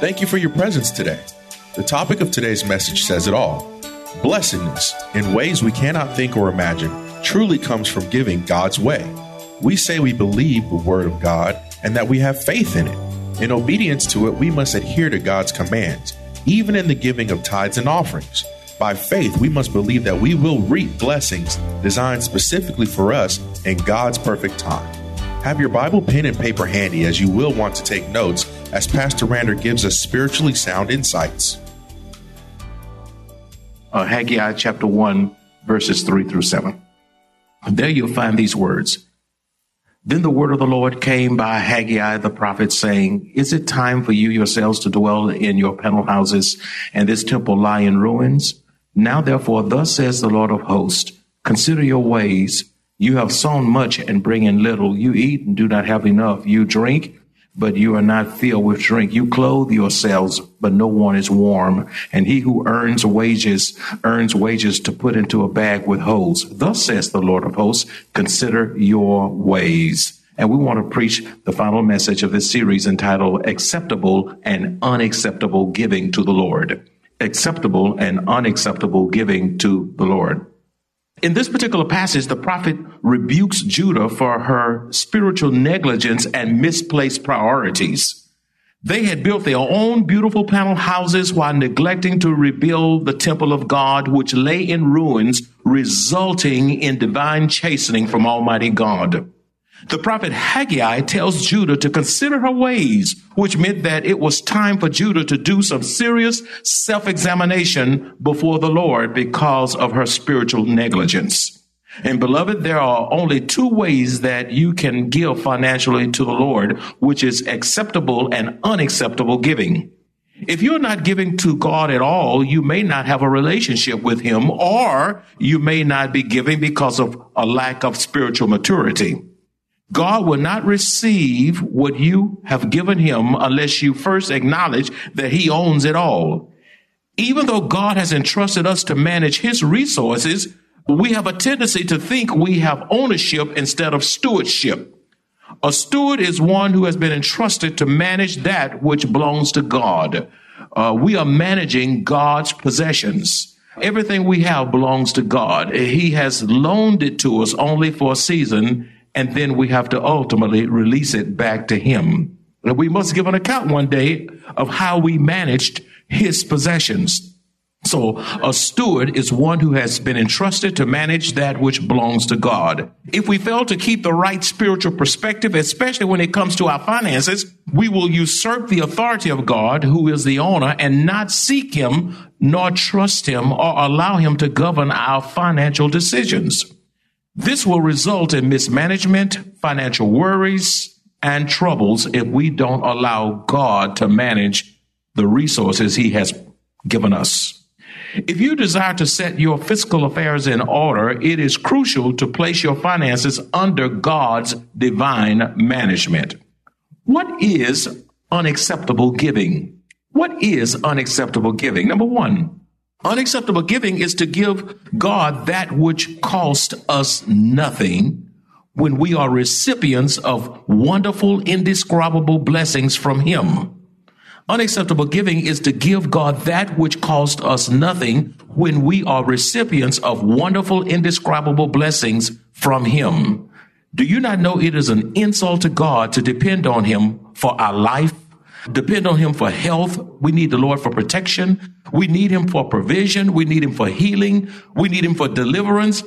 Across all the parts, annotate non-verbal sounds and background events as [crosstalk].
Thank you for your presence today. The topic of today's message says it all. Blessedness, in ways we cannot think or imagine, truly comes from giving God's way. We say we believe the Word of God and that we have faith in it. In obedience to it, we must adhere to God's commands, even in the giving of tithes and offerings. By faith, we must believe that we will reap blessings designed specifically for us in God's perfect time. Have your Bible, pen, and paper handy as you will want to take notes as Pastor Rander gives us spiritually sound insights. Uh, Haggai chapter 1, verses 3 through 7. There you'll find these words. Then the word of the Lord came by Haggai the prophet, saying, Is it time for you yourselves to dwell in your panel houses, and this temple lie in ruins? Now therefore, thus says the Lord of hosts, Consider your ways you have sown much and bring in little. You eat and do not have enough. You drink, but you are not filled with drink. You clothe yourselves, but no one is warm. And he who earns wages, earns wages to put into a bag with holes. Thus says the Lord of hosts, consider your ways. And we want to preach the final message of this series entitled Acceptable and Unacceptable Giving to the Lord. Acceptable and Unacceptable Giving to the Lord. In this particular passage, the prophet rebukes Judah for her spiritual negligence and misplaced priorities. They had built their own beautiful panel houses while neglecting to rebuild the temple of God, which lay in ruins, resulting in divine chastening from Almighty God. The prophet Haggai tells Judah to consider her ways, which meant that it was time for Judah to do some serious self-examination before the Lord because of her spiritual negligence. And beloved, there are only two ways that you can give financially to the Lord, which is acceptable and unacceptable giving. If you're not giving to God at all, you may not have a relationship with Him, or you may not be giving because of a lack of spiritual maturity. God will not receive what you have given him unless you first acknowledge that he owns it all. Even though God has entrusted us to manage his resources, we have a tendency to think we have ownership instead of stewardship. A steward is one who has been entrusted to manage that which belongs to God. Uh, we are managing God's possessions. Everything we have belongs to God. He has loaned it to us only for a season and then we have to ultimately release it back to him. And we must give an account one day of how we managed his possessions. So a steward is one who has been entrusted to manage that which belongs to God. If we fail to keep the right spiritual perspective, especially when it comes to our finances, we will usurp the authority of God, who is the owner, and not seek him, nor trust him, or allow him to govern our financial decisions. This will result in mismanagement, financial worries, and troubles if we don't allow God to manage the resources He has given us. If you desire to set your fiscal affairs in order, it is crucial to place your finances under God's divine management. What is unacceptable giving? What is unacceptable giving? Number one, Unacceptable giving is to give God that which cost us nothing when we are recipients of wonderful, indescribable blessings from Him. Unacceptable giving is to give God that which cost us nothing when we are recipients of wonderful, indescribable blessings from Him. Do you not know it is an insult to God to depend on Him for our life, depend on Him for health. We need the Lord for protection. We need Him for provision. We need Him for healing. We need Him for deliverance.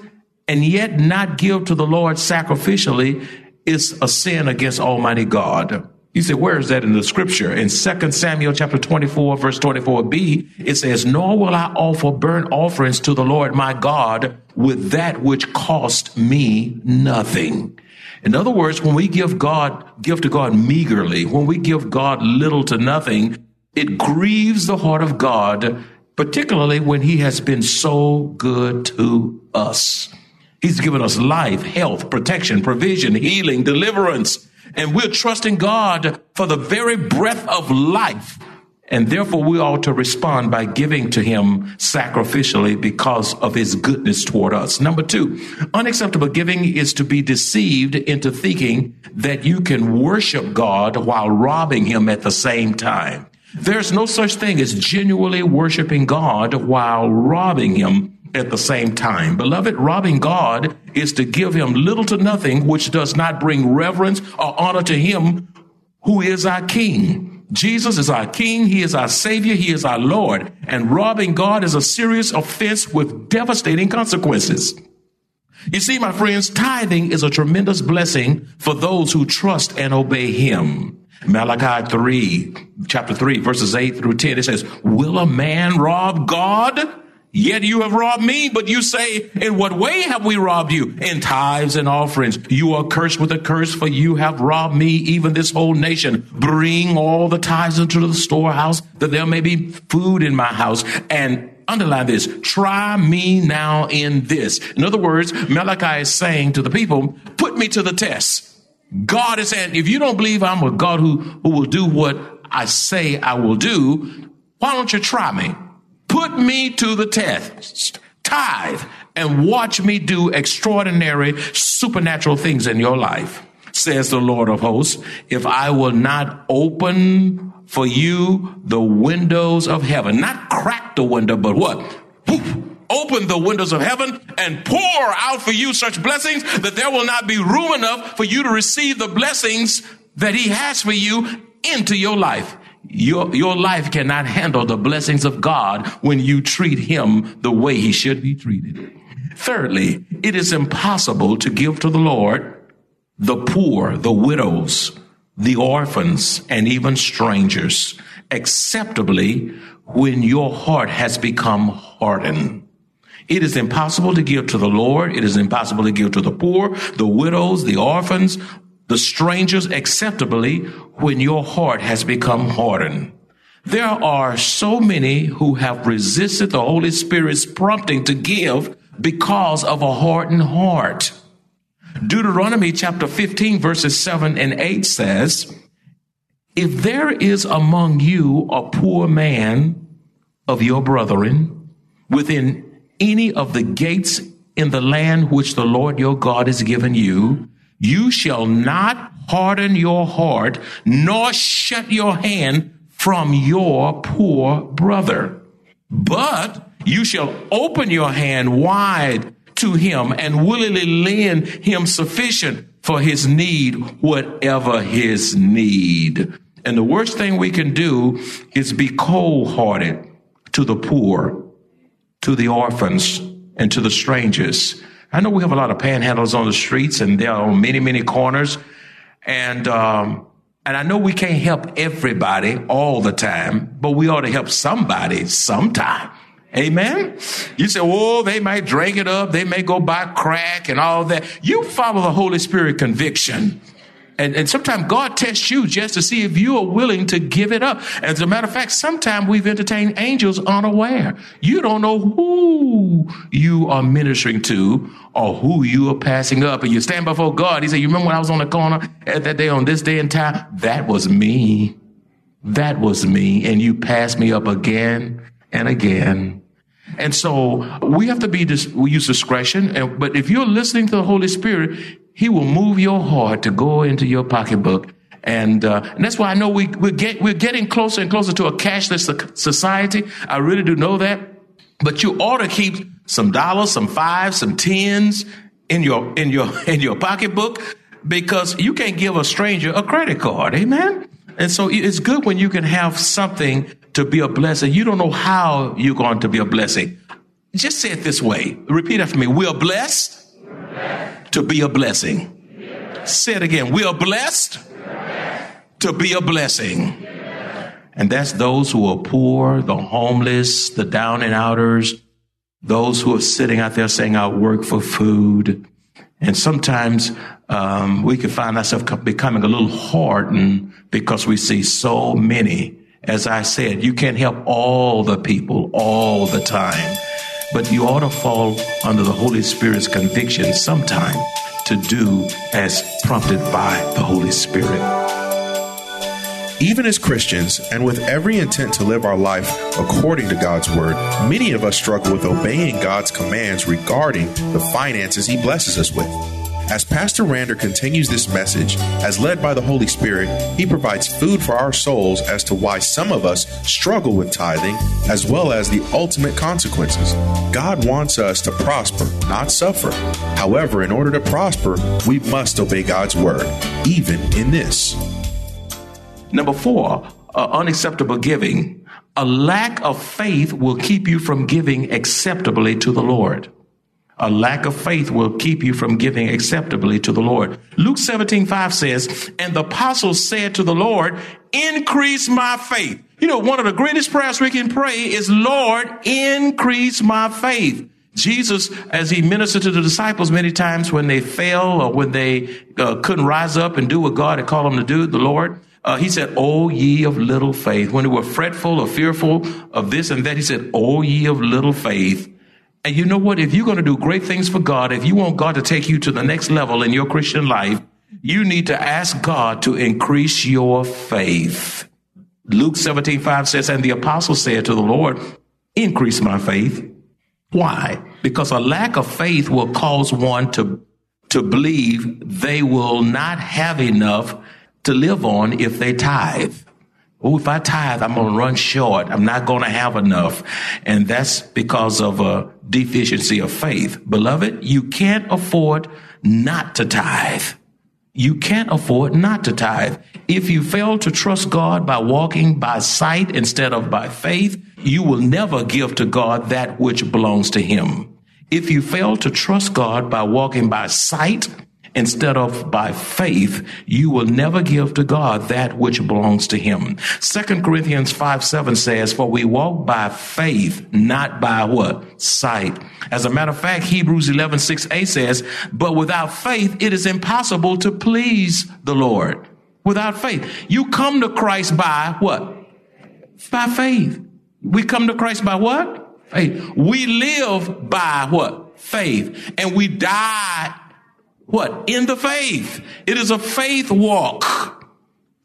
And yet not give to the Lord sacrificially is a sin against Almighty God. He said, where is that in the scripture? In 2 Samuel chapter 24, verse 24b, it says, Nor will I offer burnt offerings to the Lord my God with that which cost me nothing. In other words, when we give God, give to God meagerly, when we give God little to nothing, it grieves the heart of God, particularly when he has been so good to us. He's given us life, health, protection, provision, healing, deliverance and we're trusting God for the very breath of life. And therefore, we ought to respond by giving to Him sacrificially because of His goodness toward us. Number two, unacceptable giving is to be deceived into thinking that you can worship God while robbing Him at the same time. There's no such thing as genuinely worshiping God while robbing Him at the same time. Beloved, robbing God is to give him little to nothing, which does not bring reverence or honor to him who is our king. Jesus is our king. He is our savior. He is our Lord. And robbing God is a serious offense with devastating consequences. You see, my friends, tithing is a tremendous blessing for those who trust and obey him. Malachi 3, chapter 3, verses 8 through 10, it says, Will a man rob God? Yet you have robbed me, but you say, in what way have we robbed you? In tithes and offerings. You are cursed with a curse, for you have robbed me, even this whole nation. Bring all the tithes into the storehouse, that there may be food in my house. And underline this, try me now in this. In other words, Malachi is saying to the people, put me to the test. God is saying, if you don't believe I'm a God who, who will do what I say I will do, why don't you try me? Put me to the test. Tithe and watch me do extraordinary supernatural things in your life, says the Lord of hosts. If I will not open for you the windows of heaven, not crack the window, but what? Open the windows of heaven and pour out for you such blessings that there will not be room enough for you to receive the blessings that he has for you into your life. Your, your life cannot handle the blessings of God when you treat him the way he should be treated. Thirdly, it is impossible to give to the Lord the poor, the widows, the orphans, and even strangers acceptably when your heart has become hardened. It is impossible to give to the Lord. It is impossible to give to the poor, the widows, the orphans, the strangers acceptably when your heart has become hardened. There are so many who have resisted the Holy Spirit's prompting to give because of a hardened heart. Deuteronomy chapter 15 verses 7 and 8 says, If there is among you a poor man of your brethren within any of the gates in the land which the Lord your God has given you, you shall not harden your heart, nor shut your hand from your poor brother. But you shall open your hand wide to him and willingly lend him sufficient for his need, whatever his need. And the worst thing we can do is be cold hearted to the poor, to the orphans, and to the strangers. I know we have a lot of panhandlers on the streets and they're on many, many corners. And, um, and I know we can't help everybody all the time, but we ought to help somebody sometime. Amen. You say, oh, they might drink it up. They may go buy crack and all that. You follow the Holy Spirit conviction. And, and sometimes God tests you just to see if you are willing to give it up. As a matter of fact, sometimes we've entertained angels unaware. You don't know who you are ministering to or who you are passing up. And you stand before God. He said, You remember when I was on the corner at that day on this day and time? That was me. That was me. And you passed me up again and again. And so we have to be, we use discretion. But if you're listening to the Holy Spirit, he will move your heart to go into your pocketbook. And, uh, and that's why I know we, we're, get, we're getting closer and closer to a cashless society. I really do know that. But you ought to keep some dollars, some fives, some tens in your, in your, [laughs] in your pocketbook because you can't give a stranger a credit card. Amen. And so it's good when you can have something to be a blessing. You don't know how you're going to be a blessing. Just say it this way. Repeat after me. We are blessed to be a blessing. Say it again. We are blessed to be a blessing. And that's those who are poor, the homeless, the down and outers, those who are sitting out there saying, I work for food. And sometimes um, we can find ourselves becoming a little hardened because we see so many. As I said, you can't help all the people all the time, but you ought to fall under the Holy Spirit's conviction sometime to do as prompted by the Holy Spirit. Even as Christians, and with every intent to live our life according to God's word, many of us struggle with obeying God's commands regarding the finances He blesses us with. As Pastor Rander continues this message, as led by the Holy Spirit, he provides food for our souls as to why some of us struggle with tithing, as well as the ultimate consequences. God wants us to prosper, not suffer. However, in order to prosper, we must obey God's word, even in this. Number four, uh, unacceptable giving. A lack of faith will keep you from giving acceptably to the Lord. A lack of faith will keep you from giving acceptably to the Lord. Luke 17, 5 says, And the apostles said to the Lord, Increase my faith. You know, one of the greatest prayers we can pray is, Lord, increase my faith. Jesus, as he ministered to the disciples many times when they fell or when they uh, couldn't rise up and do what God had called them to do, the Lord, uh, he said, "O ye of little faith." When they were fretful or fearful of this and that, he said, "O ye of little faith." And you know what? If you're going to do great things for God, if you want God to take you to the next level in your Christian life, you need to ask God to increase your faith. Luke 17, 5 says, And the apostle said to the Lord, Increase my faith. Why? Because a lack of faith will cause one to, to believe they will not have enough to live on if they tithe. Oh, if I tithe, I'm going to run short. I'm not going to have enough. And that's because of a deficiency of faith. Beloved, you can't afford not to tithe. You can't afford not to tithe. If you fail to trust God by walking by sight instead of by faith, you will never give to God that which belongs to Him. If you fail to trust God by walking by sight instead of by faith, you will never give to God that which belongs to him. Second Corinthians 5 7 says, For we walk by faith, not by what? Sight. As a matter of fact, Hebrews 11 6 8 says, But without faith, it is impossible to please the Lord. Without faith. You come to Christ by what? By faith. We come to Christ by what? Faith. We live by what? Faith. And we die what? In the faith. It is a faith walk.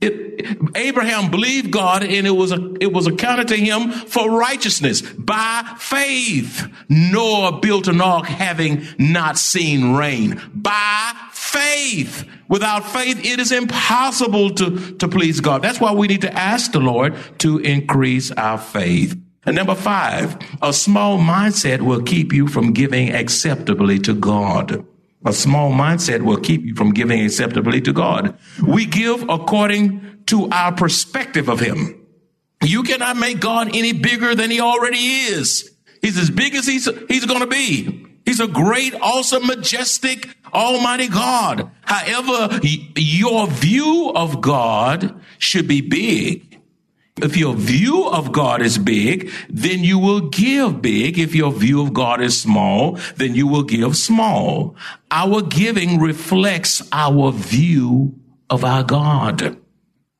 It, Abraham believed God and it was, a, it was accounted to him for righteousness by faith. Noah built an ark having not seen rain by faith. Without faith, it is impossible to, to please God. That's why we need to ask the Lord to increase our faith. And number five, a small mindset will keep you from giving acceptably to God. A small mindset will keep you from giving acceptably to God. We give according to our perspective of Him. You cannot make God any bigger than He already is. He's as big as He's, he's going to be. He's a great, awesome, majestic, almighty God. However, your view of God should be big. If your view of God is big, then you will give big. If your view of God is small, then you will give small. Our giving reflects our view of our God.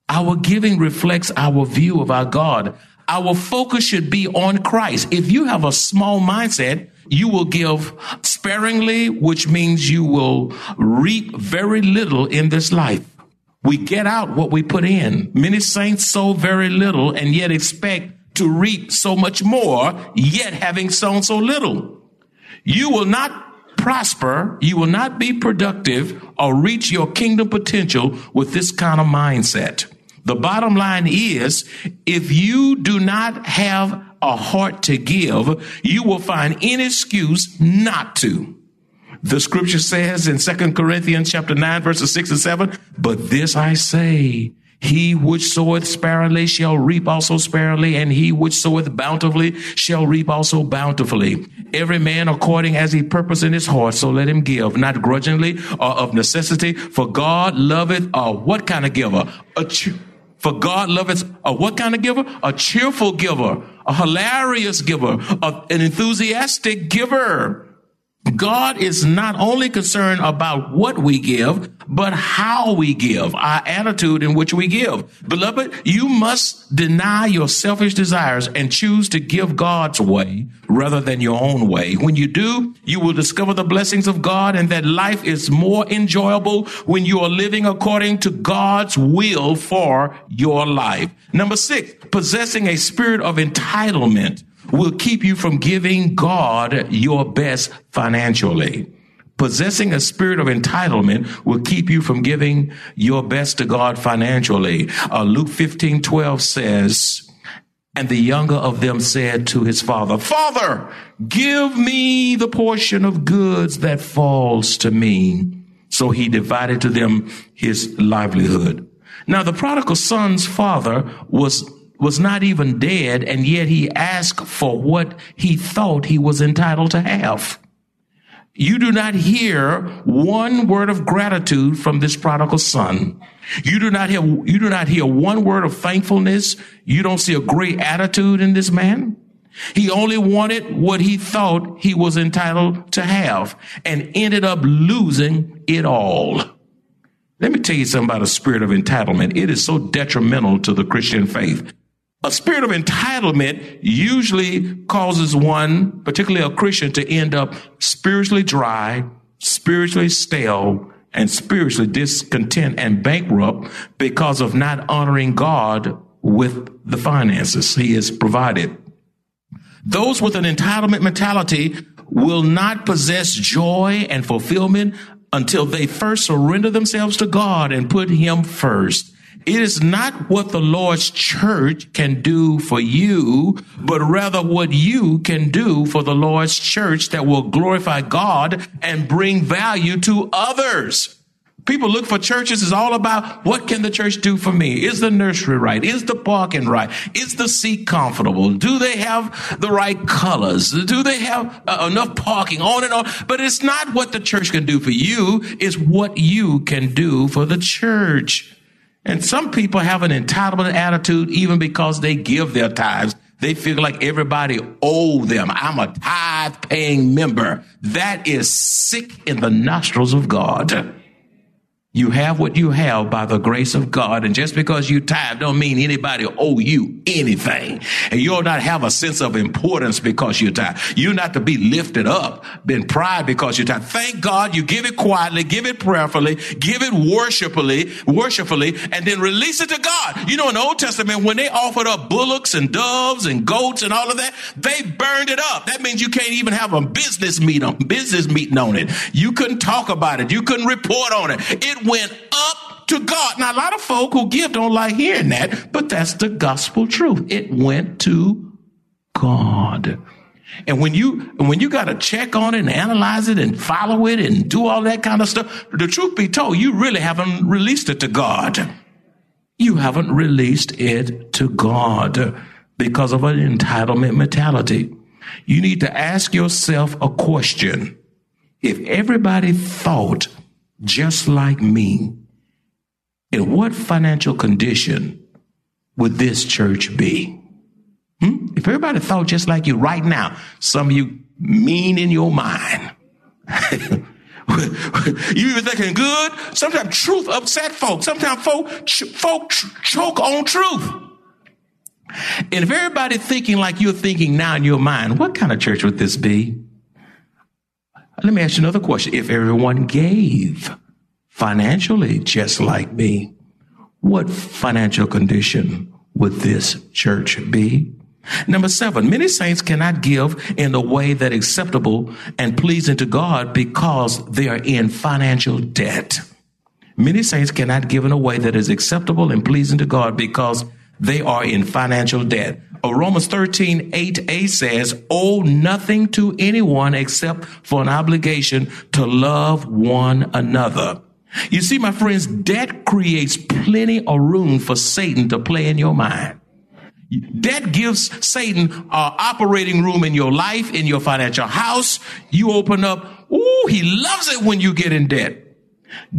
Our giving reflects our view of our God. Our focus should be on Christ. If you have a small mindset, you will give sparingly, which means you will reap very little in this life. We get out what we put in. Many saints sow very little and yet expect to reap so much more, yet having sown so little. You will not prosper, you will not be productive or reach your kingdom potential with this kind of mindset. The bottom line is if you do not have a heart to give, you will find any excuse not to. The scripture says in Second Corinthians chapter 9, verses 6 and 7, but this I say, he which soweth sparingly shall reap also sparingly, and he which soweth bountifully shall reap also bountifully. Every man according as he purpose in his heart, so let him give, not grudgingly or of necessity, for God loveth a what kind of giver? A, For God loveth a what kind of giver? A cheerful giver, a hilarious giver, a, an enthusiastic giver. God is not only concerned about what we give, but how we give, our attitude in which we give. Beloved, you must deny your selfish desires and choose to give God's way rather than your own way. When you do, you will discover the blessings of God and that life is more enjoyable when you are living according to God's will for your life. Number six, possessing a spirit of entitlement will keep you from giving God your best financially. Possessing a spirit of entitlement will keep you from giving your best to God financially. Uh, Luke 15, 12 says, and the younger of them said to his father, Father, give me the portion of goods that falls to me. So he divided to them his livelihood. Now the prodigal son's father was was not even dead, and yet he asked for what he thought he was entitled to have. You do not hear one word of gratitude from this prodigal son. You do not hear, you do not hear one word of thankfulness. You don't see a great attitude in this man. He only wanted what he thought he was entitled to have and ended up losing it all. Let me tell you something about a spirit of entitlement. It is so detrimental to the Christian faith. A spirit of entitlement usually causes one, particularly a Christian, to end up spiritually dry, spiritually stale, and spiritually discontent and bankrupt because of not honoring God with the finances he has provided. Those with an entitlement mentality will not possess joy and fulfillment until they first surrender themselves to God and put him first. It is not what the Lord's church can do for you, but rather what you can do for the Lord's church that will glorify God and bring value to others. People look for churches is all about what can the church do for me? Is the nursery right? Is the parking right? Is the seat comfortable? Do they have the right colors? Do they have uh, enough parking on and on? But it's not what the church can do for you. It's what you can do for the church. And some people have an entitlement attitude even because they give their tithes. They feel like everybody owe them. I'm a tithe paying member. That is sick in the nostrils of God. You have what you have by the grace of God. And just because you tithe don't mean anybody owe you anything. And you'll not have a sense of importance because you tithe. You're not to be lifted up in pride because you tithe. Thank God you give it quietly, give it prayerfully, give it worshipfully, worshipfully, and then release it to God. You know, in the Old Testament, when they offered up bullocks and doves and goats and all of that, they burned it up. That means you can't even have a business meeting, business meeting on it. You couldn't talk about it. You couldn't report on it. It went up to God. Now, a lot of folk who give don't like hearing that, but that's the gospel truth. It went to God. And when you when you got to check on it and analyze it and follow it and do all that kind of stuff, the truth be told, you really haven't released it to God. You haven't released it to God because of an entitlement mentality. You need to ask yourself a question. If everybody thought just like me, in what financial condition would this church be? Hmm? If everybody thought just like you right now, some of you mean in your mind. [laughs] you even thinking good. Sometimes truth upset folks. Sometimes folk, ch- folk ch- choke on truth. And if everybody thinking like you're thinking now in your mind, what kind of church would this be? Let me ask you another question. If everyone gave financially just like me, what financial condition would this church be? Number seven, many saints cannot give in a way that acceptable and pleasing to God because they are in financial debt. Many saints cannot give in a way that is acceptable and pleasing to God because they are in financial debt. Romans 13, 8a says, owe nothing to anyone except for an obligation to love one another. You see, my friends, debt creates plenty of room for Satan to play in your mind. Debt gives Satan uh, operating room in your life, in your financial house. You open up. Ooh, he loves it when you get in debt.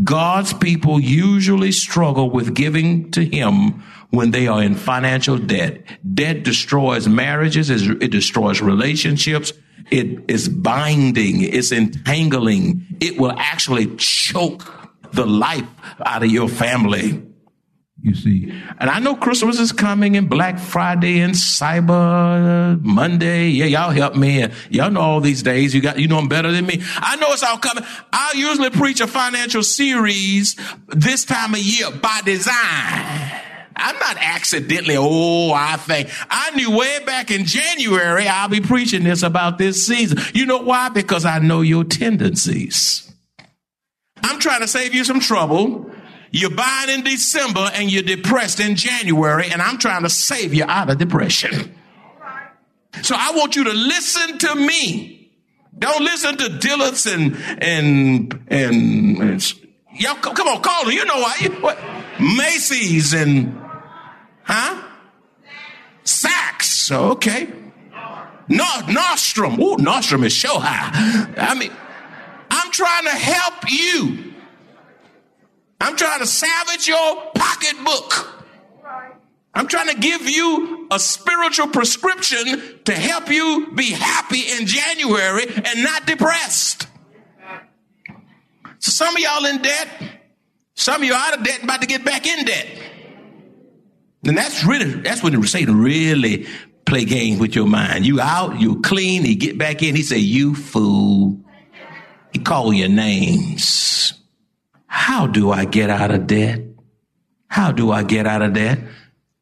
God's people usually struggle with giving to Him when they are in financial debt. Debt destroys marriages, it destroys relationships, it is binding, it's entangling. It will actually choke the life out of your family. You see, and I know Christmas is coming and Black Friday and Cyber Monday. Yeah, y'all help me. Y'all know all these days. You got, you know them better than me. I know it's all coming. I usually preach a financial series this time of year by design. I'm not accidentally, oh, I think. I knew way back in January I'll be preaching this about this season. You know why? Because I know your tendencies. I'm trying to save you some trouble. You're buying in December and you're depressed in January, and I'm trying to save you out of depression. So I want you to listen to me. Don't listen to Dillard's and and and, and y'all come on, call them. You know why? What? Macy's and Huh? Saks. Okay. Nord- nostrum. Ooh, Nordstrom is so high. I mean, I'm trying to help you. I'm trying to salvage your pocketbook. I'm trying to give you a spiritual prescription to help you be happy in January and not depressed. So some of y'all in debt, some of you out of debt, about to get back in debt. And that's really, that's when Satan really play games with your mind. You out, you clean, he get back in, he say, you fool. He call your names. How do I get out of debt? How do I get out of debt?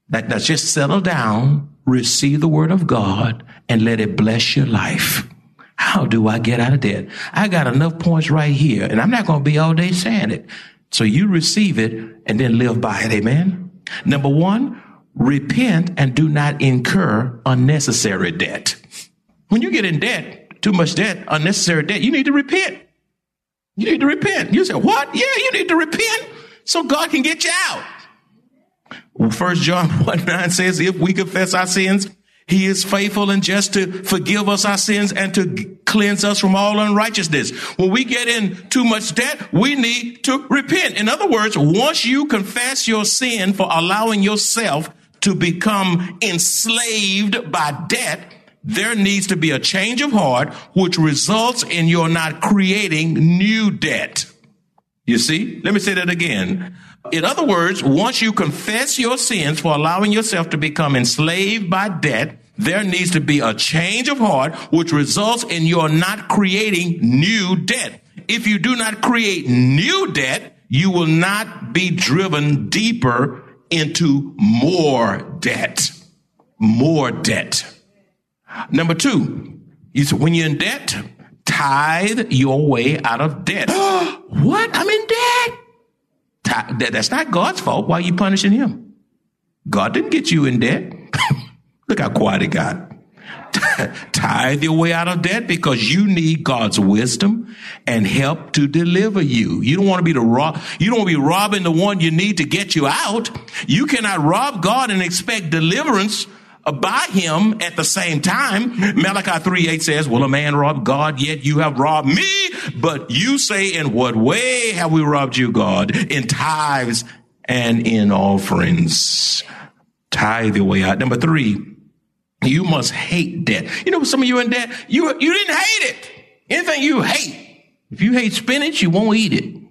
That, that's just settle down, receive the word of God, and let it bless your life. How do I get out of debt? I got enough points right here, and I'm not going to be all day saying it. So you receive it and then live by it. Amen. Number one, repent and do not incur unnecessary debt. When you get in debt, too much debt, unnecessary debt, you need to repent. You need to repent. You say, what? Yeah, you need to repent so God can get you out. First John [laughs] 1 9 says, if we confess our sins, he is faithful and just to forgive us our sins and to cleanse us from all unrighteousness. When we get in too much debt, we need to repent. In other words, once you confess your sin for allowing yourself to become enslaved by debt, there needs to be a change of heart, which results in your not creating new debt. You see? Let me say that again. In other words, once you confess your sins for allowing yourself to become enslaved by debt, there needs to be a change of heart, which results in your not creating new debt. If you do not create new debt, you will not be driven deeper into more debt. More debt. Number two, is when you're in debt, tithe your way out of debt. [gasps] [gasps] what? I'm in debt that's not God's fault. Why are you punishing him? God didn't get you in debt. [laughs] Look how quiet it got. [laughs] Tithe your way out of debt because you need God's wisdom and help to deliver you. You don't want to be the rob, you don't want to be robbing the one you need to get you out. You cannot rob God and expect deliverance by him at the same time. Malachi 3 8 says, Will a man rob God? Yet you have robbed me. But you say, In what way have we robbed you, God? In tithes and in offerings. Tithe your way out. Number three, you must hate debt. You know, some of you in debt, you, you didn't hate it. Anything you hate. If you hate spinach, you won't eat it.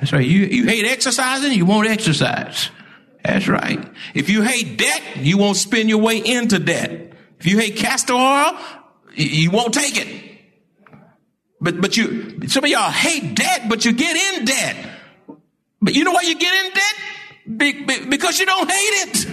That's right. You, you hate exercising, you won't exercise. That's right. If you hate debt, you won't spend your way into debt. If you hate castor oil, you won't take it. But, but you, some of y'all hate debt, but you get in debt. But you know why you get in debt? Be, be, because you don't hate it.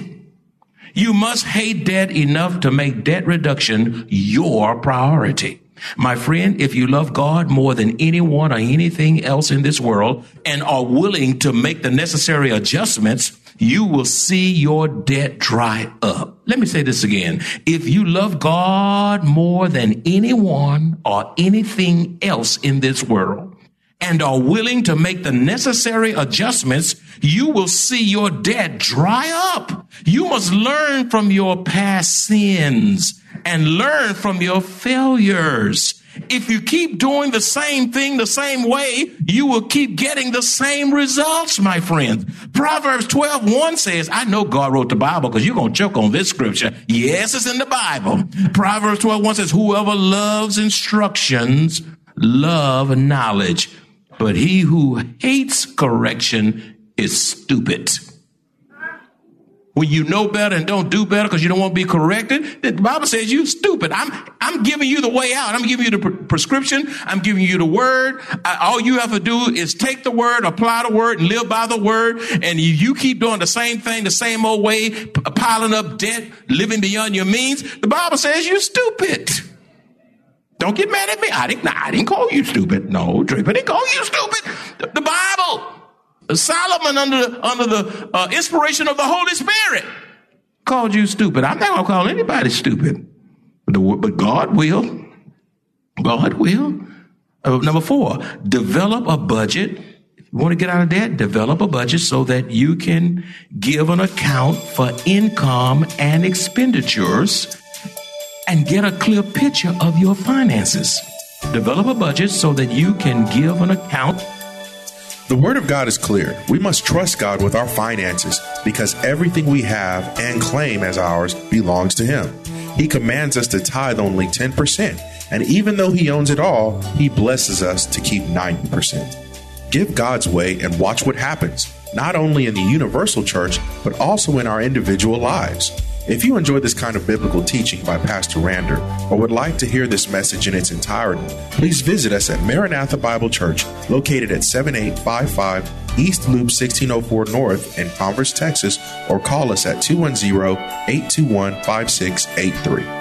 You must hate debt enough to make debt reduction your priority. My friend, if you love God more than anyone or anything else in this world and are willing to make the necessary adjustments, you will see your debt dry up. Let me say this again. If you love God more than anyone or anything else in this world and are willing to make the necessary adjustments, you will see your debt dry up. You must learn from your past sins and learn from your failures. If you keep doing the same thing the same way, you will keep getting the same results, my friends. Proverbs 12, 1 says, I know God wrote the Bible because you're going to choke on this scripture. Yes, it's in the Bible. Proverbs 12, 1 says, whoever loves instructions, love knowledge. But he who hates correction is stupid when you know better and don't do better because you don't want to be corrected. The Bible says you stupid. I'm, I'm giving you the way out. I'm giving you the pre- prescription. I'm giving you the word. I, all you have to do is take the word, apply the word and live by the word. And you, you keep doing the same thing, the same old way, p- piling up debt, living beyond your means. The Bible says you're stupid. Don't get mad at me. I didn't, I didn't call you stupid. No, Draper didn't call you stupid. the, the Bible. Solomon, under, under the uh, inspiration of the Holy Spirit, called you stupid. I'm not going to call anybody stupid, but, God will. God will. Uh, number four, develop a budget. If you want to get out of debt, develop a budget so that you can give an account for income and expenditures and get a clear picture of your finances. Develop a budget so that you can give an account the Word of God is clear. We must trust God with our finances because everything we have and claim as ours belongs to Him. He commands us to tithe only 10%, and even though He owns it all, He blesses us to keep 90%. Give God's way and watch what happens, not only in the universal church, but also in our individual lives. If you enjoy this kind of biblical teaching by Pastor Rander or would like to hear this message in its entirety, please visit us at Maranatha Bible Church, located at 7855 East Loop 1604 North in Converse, Texas, or call us at 210 821 5683.